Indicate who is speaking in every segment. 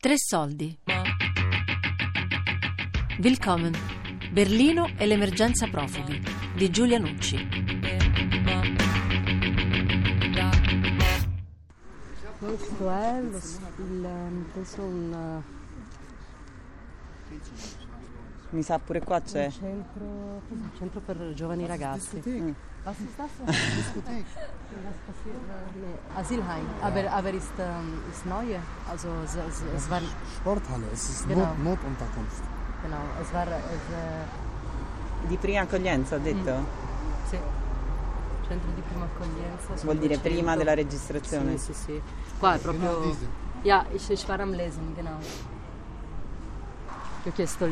Speaker 1: Tre soldi. Willkommen. Berlino e l'emergenza profughi di Giulia Nucci.
Speaker 2: Questo è il, penso un,
Speaker 3: Mi sa pure qua c'è.
Speaker 2: un centro? Un centro per giovani ragazzi.
Speaker 3: Mm.
Speaker 2: Asylheim. Aber, aber ist, ähm, ist neue. Also es, es, es war,
Speaker 4: Sporthalle, es ist
Speaker 2: Genau.
Speaker 4: Not, Notunterkunft.
Speaker 2: genau, es war, es, äh,
Speaker 3: Di prima accoglienza, ho detto?
Speaker 2: sì. Centro di prima accoglienza.
Speaker 3: Vuol dire
Speaker 2: 500.
Speaker 3: prima della registrazione.
Speaker 2: Sì, sì, sì. Qua è proprio... Ja, ich, ich war am Lesen, genau. Gli ho chiesto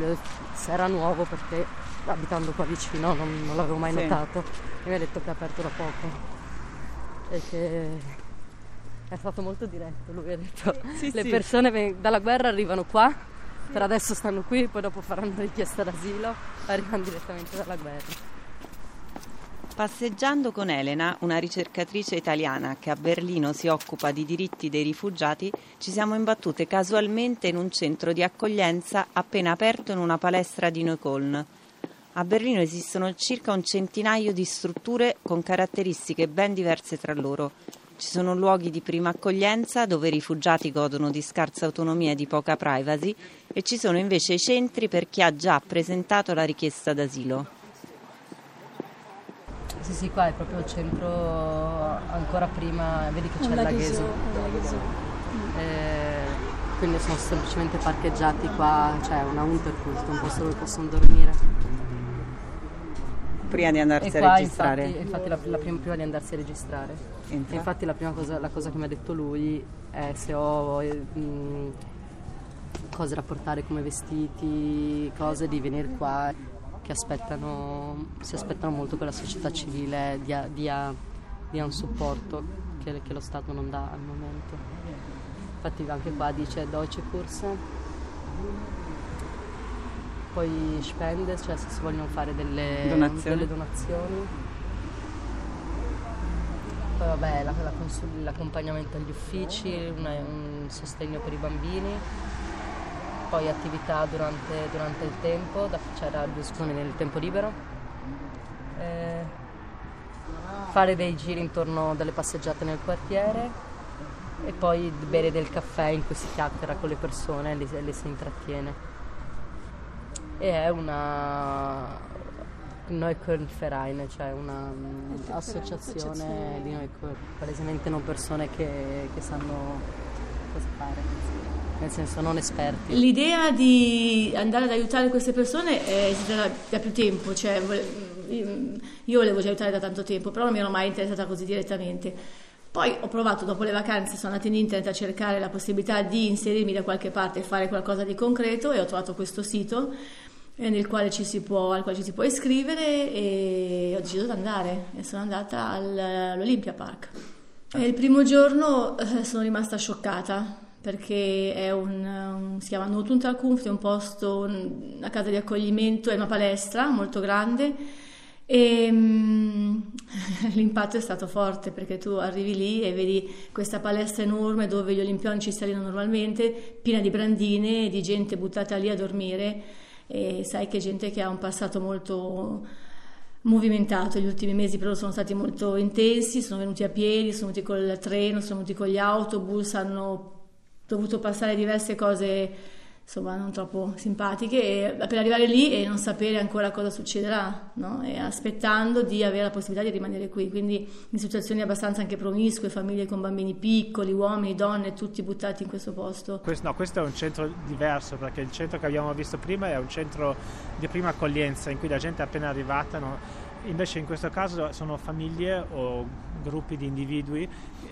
Speaker 2: se era nuovo perché abitando qua vicino non, non l'avevo mai
Speaker 3: Sì.
Speaker 2: notato e mi ha detto che è aperto da poco e che è stato molto diretto. Lui ha detto
Speaker 3: Sì,
Speaker 2: le
Speaker 3: sì.
Speaker 2: persone ven- dalla guerra arrivano qua, per adesso stanno qui, poi dopo faranno richiesta d'asilo, arrivano direttamente dalla guerra.
Speaker 3: Passeggiando con Elena, una ricercatrice italiana che a Berlino si occupa di diritti dei rifugiati, ci siamo imbattute casualmente in un centro di accoglienza appena aperto in una palestra di Neukölln. A Berlino esistono circa un centinaio di strutture con caratteristiche ben diverse tra loro. Ci sono luoghi di prima accoglienza dove i rifugiati godono di scarsa autonomia e di poca privacy e ci sono invece i centri per chi ha già presentato la richiesta d'asilo.
Speaker 2: Sì, sì, qua è proprio il centro ancora prima, vedi che c'è il lagheso. Eh, quindi sono semplicemente parcheggiati qua, c'è una Unterkunft, un posto dove possono dormire.
Speaker 3: Prima di andarsi
Speaker 2: e
Speaker 3: a
Speaker 2: qua
Speaker 3: registrare.
Speaker 2: infatti, infatti la, la prima, prima di andarsi a registrare.
Speaker 3: E
Speaker 2: E
Speaker 3: infatti?
Speaker 2: infatti la prima cosa, la cosa che mi ha detto lui è se ho eh, mh, cose da portare come vestiti, cose di venire qua, che aspettano, si aspettano molto che la società civile dia, dia- dia un supporto che, che lo Stato non dà al momento. Infatti anche qua dice Deutsche Kurse, poi spende, cioè se si vogliono fare delle
Speaker 3: Donazioni.
Speaker 2: delle donazioni. Poi vabbè, la- la consul- l'accompagnamento agli uffici, una- un sostegno per i bambini, poi attività durante, durante il tempo, da, cioè da- scusami, nel tempo libero. Eh, fare dei giri intorno delle passeggiate nel quartiere e poi bere del caffè in cui si chiacchiera con le persone e le, le si intrattiene. E è una Neukölln Verein, cioè un'associazione di Neukölln, palesemente non persone che, che sanno cosa fare, nel senso non esperti.
Speaker 5: L'idea di andare ad aiutare queste persone è esistita da, da più tempo, cioè vole- io volevo già aiutare da tanto tempo, però non mi ero mai interessata così direttamente. Poi ho provato dopo le vacanze, sono andata in internet a cercare la possibilità di inserirmi da qualche parte e fare qualcosa di concreto e ho trovato questo sito eh, quale può, al quale ci si può iscrivere e ho deciso di andare e sono andata al- all'Olympia Park. E il primo giorno eh, sono rimasta scioccata perché è un, un- si chiama Notunterkunft, è un posto, un- una casa di accoglimento, è una palestra molto grande e mm, l'impatto è stato forte perché tu arrivi lì e vedi questa palestra enorme dove gli olimpioni ci salivano normalmente, piena di brandine, di gente buttata lì a dormire e sai che gente che ha un passato molto movimentato, gli ultimi mesi però sono stati molto intensi, sono venuti a piedi, sono venuti col treno, sono venuti con gli autobus, hanno dovuto passare diverse cose insomma non troppo simpatiche e per arrivare lì e non sapere ancora cosa succederà no? e aspettando di avere la possibilità di rimanere qui quindi in situazioni abbastanza anche promiscue famiglie con bambini piccoli uomini donne tutti buttati in questo posto
Speaker 6: Questo, no, questo è un centro diverso perché il centro che abbiamo visto prima è un centro di prima accoglienza in cui la gente è appena arrivata, no? Invece in questo caso sono famiglie o gruppi di individui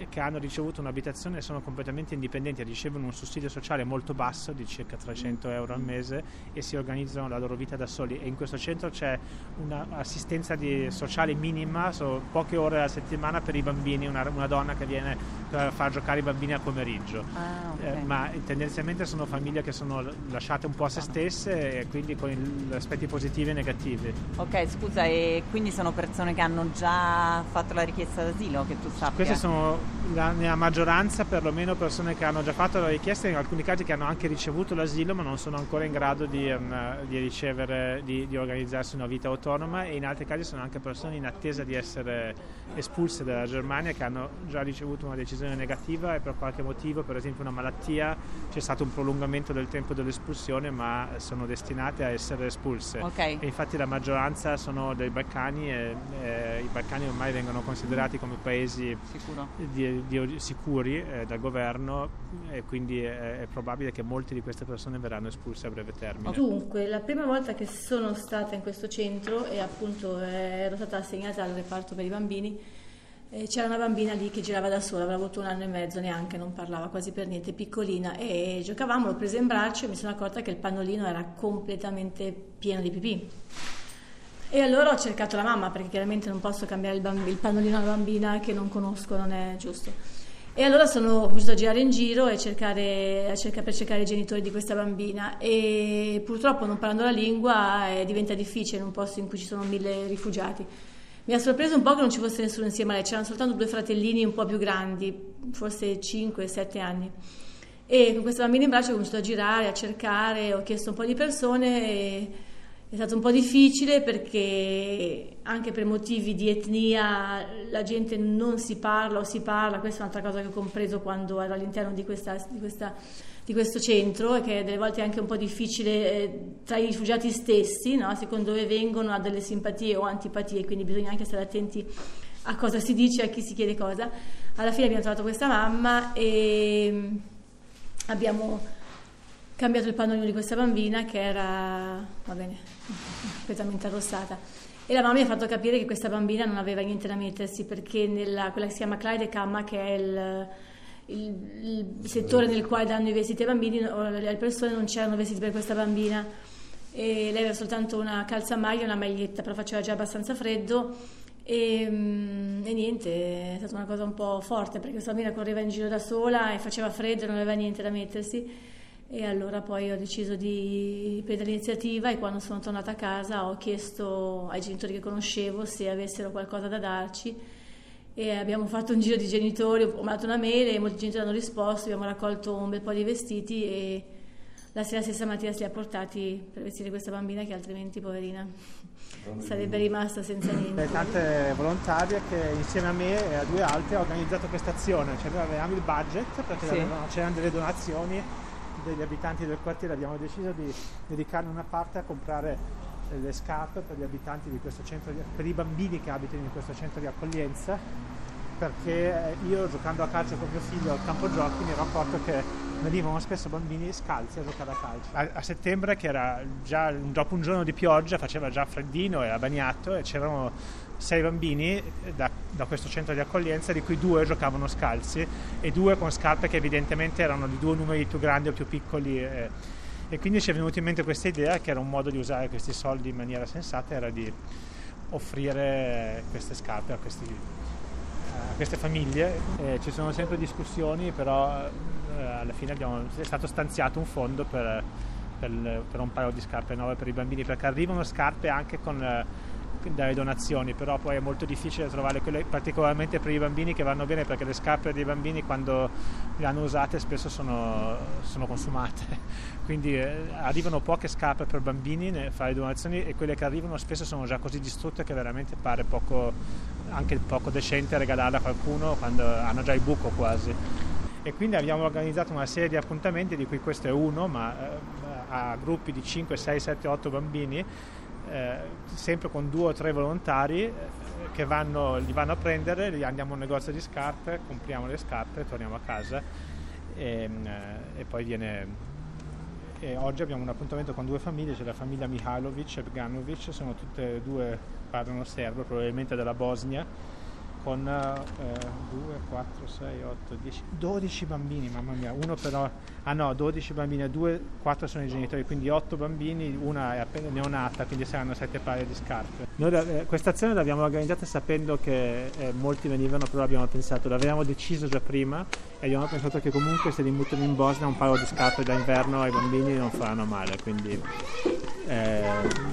Speaker 6: che hanno ricevuto un'abitazione e sono completamente indipendenti, ricevono un sussidio sociale molto basso di circa 300 euro al mese e si organizzano la loro vita da soli e in questo centro c'è un'assistenza sociale minima, so, poche ore alla settimana per i bambini, una, una donna che viene per far giocare i bambini a pomeriggio.
Speaker 3: Ah, ok.
Speaker 6: Eh, ma tendenzialmente sono famiglie che sono lasciate un po' a se stesse e quindi con il- aspetti positivi e negativi.
Speaker 3: Ok, scusa, e quindi sono persone che hanno già fatto la richiesta d'asilo, che tu sappia?
Speaker 6: Queste sono la, nella maggioranza perlomeno persone che hanno già fatto la richiesta, in alcuni casi che hanno anche ricevuto l'asilo ma non sono ancora in grado di, um, di ricevere, di, di, organizzarsi una vita autonoma e in altri casi sono anche persone in attesa di essere espulse dalla Germania che hanno già ricevuto una decisione negativa e per qualche motivo, per esempio una malattia, c'è stato un prolungamento del tempo dell'espulsione ma sono destinate a essere espulse.
Speaker 3: Okay.
Speaker 6: Infatti la maggioranza sono dei Balcani e, e i Balcani ormai vengono considerati come paesi di, di, sicuri eh, dal governo e quindi è, è, probabile che molte di queste persone verranno espulse a breve termine.
Speaker 5: Dunque, la prima volta che sono stata in questo centro e appunto eh, ero stata assegnata al reparto per i bambini, eh, c'era una bambina lì che girava da sola, aveva avuto un anno e mezzo neanche, non parlava quasi per niente, piccolina e giocavamo, l'ho presa in braccio e mi sono accorta che il pannolino era completamente pieno di pipì. E allora ho cercato la mamma perché chiaramente non posso cambiare il, bamb- il pannolino alla bambina che non conosco, non è giusto. E allora sono cominciato a girare in giro cercare, a cercare, per cercare i genitori di questa bambina e purtroppo non parlando la lingua eh, diventa difficile in un posto in cui ci sono mille rifugiati. Mi ha sorpreso un po' che non ci fosse nessuno insieme a lei, c'erano soltanto due fratellini un po' più grandi, forse 5-7 anni. E con questa bambina in braccio ho cominciato a girare, a cercare, ho chiesto un po' di persone e è stato un po' difficile perché anche per motivi di etnia la gente non si parla o si parla, questa è un'altra cosa che ho compreso quando ero all'interno di, questa, di, questa, di questo centro e che delle volte è anche un po' difficile eh, tra i rifugiati stessi, no? secondo dove vengono ha delle simpatie o antipatie, quindi bisogna anche stare attenti a cosa si dice, a chi si chiede cosa. Alla fine abbiamo trovato questa mamma e abbiamo cambiato il pannolino di questa bambina che era, va bene, completamente arrossata. E la mamma mi ha fatto capire che questa bambina non aveva niente da mettersi perché nella, quella che si chiama Clyde Camma, che è il, il, il, settore nel quale danno i vestiti ai bambini, le persone non c'erano vestiti per questa bambina. E lei aveva soltanto una calzamaglia e una maglietta, però faceva già abbastanza freddo. E, e, niente, è stata una cosa un po' forte perché questa bambina correva in giro da sola e faceva freddo e non aveva niente da mettersi e allora poi ho deciso di prendere l'iniziativa e quando sono tornata a casa ho chiesto ai genitori che conoscevo se avessero qualcosa da darci e abbiamo fatto un giro di genitori, ho mandato una mail e molti genitori hanno risposto, abbiamo raccolto un bel po' di vestiti e la sera stessa mattina si è portati per vestire questa bambina che altrimenti poverina sarebbe rimasta senza niente.
Speaker 6: Tante volontarie che insieme a me e a due altre hanno organizzato questa azione, cioè noi avevamo il budget perché sì. c'erano delle donazioni degli abitanti del quartiere abbiamo deciso di dedicarne una parte a comprare eh, le scarpe per per i bambini che abitano in questo centro di accoglienza perché eh, io giocando a calcio con mio figlio al campo giochi mi ero accorto che venivano spesso bambini scalzi a giocare a calcio. A, a settembre, che era già dopo un giorno di pioggia, faceva già freddino, era bagnato e c'erano sei bambini da, da, questo centro di accoglienza, di cui due giocavano scalzi e due con scarpe che evidentemente erano di due numeri più grandi o più piccoli. Eh, e quindi ci è venuta in mente questa idea che era un modo di usare questi soldi in maniera sensata, era di offrire queste scarpe a, questi, queste famiglie. Eh, ci sono sempre discussioni, però eh, alla fine abbiamo, è stato stanziato un fondo per, per, per, un paio di scarpe nuove per i bambini, perché arrivano scarpe anche con eh, dalle donazioni, però poi è molto difficile trovare quelle particolarmente per i bambini che vanno bene perché le scarpe dei bambini quando le hanno usate spesso sono, sono consumate. Quindi eh, arrivano poche scarpe per bambini a fare donazioni e quelle che arrivano spesso sono già così distrutte che veramente pare poco, anche poco decente regalarle a qualcuno quando hanno già il buco quasi. E quindi abbiamo organizzato una serie di appuntamenti, di cui questo è uno, ma eh, a gruppi di 5, 6, 7, 8 bambini eh, sempre con due o tre volontari eh, che vanno, li vanno a prendere, andiamo a un negozio di scarpe, compriamo le scarpe, torniamo a casa e, eh, e poi viene... E oggi abbiamo un appuntamento con due famiglie, c'è la famiglia Mihailovic e Bganovic, sono tutte e due, parlano serbo, probabilmente della Bosnia con 2, 4, 6, 8, 10, 12 bambini, mamma mia, uno però, ah no, 12 bambini, 2, 4 sono i genitori, quindi 8 bambini, una è appena neonata, quindi saranno 7 paia di scarpe. Noi eh, questa azione l'abbiamo organizzata sapendo che eh, molti venivano, però abbiamo pensato, l'avevamo deciso già prima e abbiamo pensato che comunque se li buttano in Bosnia un paio di scarpe da inverno ai bambini non faranno male, quindi eh,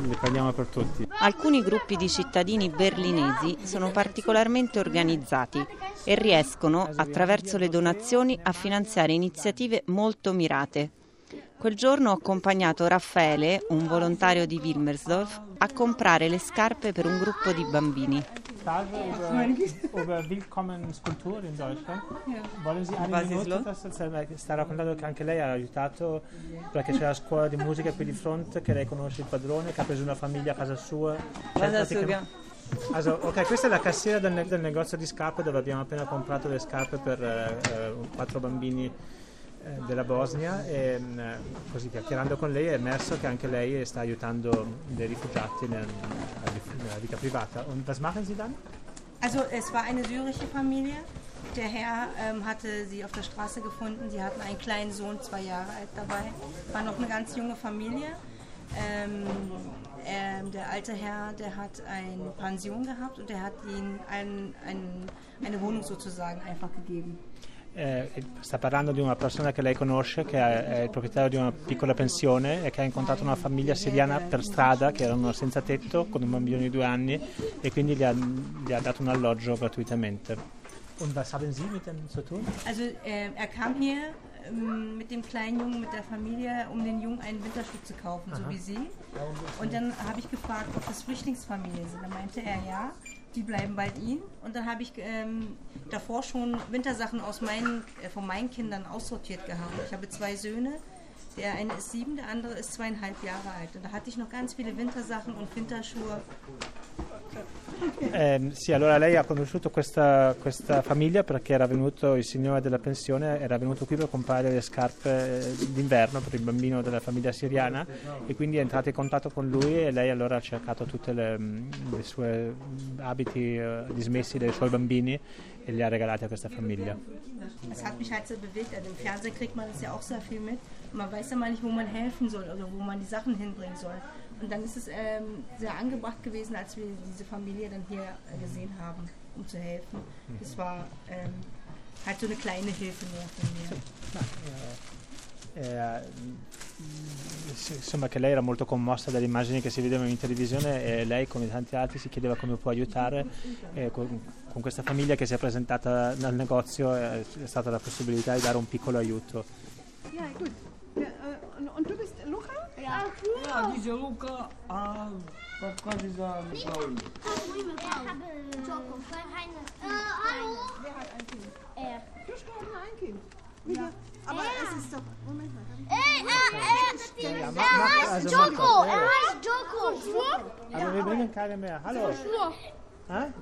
Speaker 6: li prendiamo per tutti.
Speaker 3: Alcuni gruppi di cittadini berlinesi sono particolarmente organizzati e riescono, attraverso le donazioni, a finanziare iniziative molto mirate. Quel giorno ho accompagnato Raffaele, un volontario di Wilmersdorf, a comprare le scarpe per un gruppo di bambini.
Speaker 6: Frage über, über Willkommenskultur in Deutschland. Wollen Sie eine? Das, sta- raccontando che anche lei ha aiutato perché c'è la scuola di musica qui di fronte, che lei conosce il padrone, che ha preso una famiglia a casa sua. Also, ok, questa è la cassiera del, del negozio di scarpe dove abbiamo appena comprato le scarpe per eh, eh, quattro bambini della Bosnia e così chiacchierando con lei è emerso che anche lei sta aiutando dei rifugiati nel- nella vita privata. Und was machen Sie dann?
Speaker 7: Also es war eine syrische Familie. Der Herr ähm, hatte sie auf der Straße gefunden. Sie hatten einen kleinen Sohn, zwei Jahre alt dabei. War noch eine ganz junge Familie. Ähm, ähm, der alte Herr, der hat eine Pension gehabt und der hat ihnen ein, ein, eine Wohnung sozusagen einfach gegeben.
Speaker 6: Eh, sta parlando di una persona che lei conosce, che è, il proprietario di una piccola pensione e che ha incontrato una famiglia siriana per strada che erano senza tetto con un bambino di due anni e quindi gli ha, gli ha dato un alloggio gratuitamente. Und was haben Sie mit dem zu tun?
Speaker 7: Also äh, er kam hier ähm, mit dem kleinen Jungen, mit der Familie, um den Jungen einen Winterschuh zu kaufen, so wie sie. Und dann habe ich gefragt, ob das Flüchtlingsfamilien sind. Dann meinte er ja, die bleiben bald ihn. Und dann habe ich ähm, davor schon Wintersachen aus meinen, äh, von meinen Kindern aussortiert gehabt. Ich habe zwei Söhne. Der eine ist sieben, der andere ist zweieinhalb Jahre alt. Und da hatte ich noch ganz viele Wintersachen und Winterschuhe.
Speaker 6: Eh, sì, allora lei ha conosciuto questa, questa famiglia perché era venuto il signore della pensione, era venuto qui per comprare le scarpe eh, d'inverno per il bambino della famiglia siriana e quindi è entrato in contatto con lui e lei allora ha cercato tutti le, le sue abiti eh, dismessi dei suoi bambini e li ha regalati a questa famiglia.
Speaker 7: Das hat mich halt so bewegt. Also Im Fernsehen kriegt man das ja auch sehr viel mit. Man weiß ja mal nicht, wo man helfen soll oder wo man die Sachen hinbringen soll. Und dann ist es ähm, sehr angebracht gewesen, als wir diese Familie dann hier äh, gesehen haben, um zu helfen. Das war ähm, halt so eine kleine Hilfe nur von mir.
Speaker 6: Eh, insomma che lei era molto commossa dalle immagini che si vedevano in televisione e lei come tanti altri si chiedeva come può aiutare e con, con questa famiglia che si è presentata nel negozio eh, è stata la possibilità di dare un piccolo aiuto.
Speaker 8: Ja, gut. Ja, äh, und, und du bist Luca?
Speaker 9: Ja, diese Luca, ah, was kann ich sagen? Paul?
Speaker 10: hallo.
Speaker 8: Wer hat ein Kind?
Speaker 10: Er.
Speaker 8: Joschka hat nur ein Kind. Ja. Aber es ist doch. Moment mal.
Speaker 10: Ey, er, er,
Speaker 6: Ja,
Speaker 10: er
Speaker 6: mach- mach-
Speaker 10: heißt
Speaker 6: also
Speaker 10: Joko.
Speaker 6: mach das, ja,
Speaker 10: Er
Speaker 6: ja.
Speaker 10: heißt Joko.
Speaker 6: Aber wir bringen keine mehr. Hallo? Hä?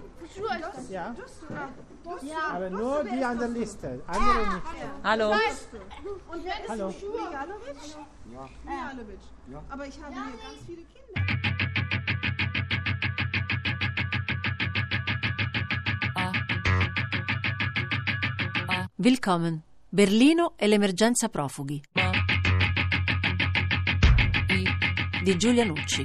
Speaker 6: Ja,
Speaker 10: Ja.
Speaker 6: aber nur die an der Liste, andere nicht.
Speaker 3: Hallo?
Speaker 8: Und wer ist
Speaker 6: Hallo.
Speaker 8: Mijalovic? Ja. Mijalovic. Aber ich habe hier ganz viele Kinder.
Speaker 1: Willkommen. Berlino e l'emergenza profughi. Di Giulia Nucci.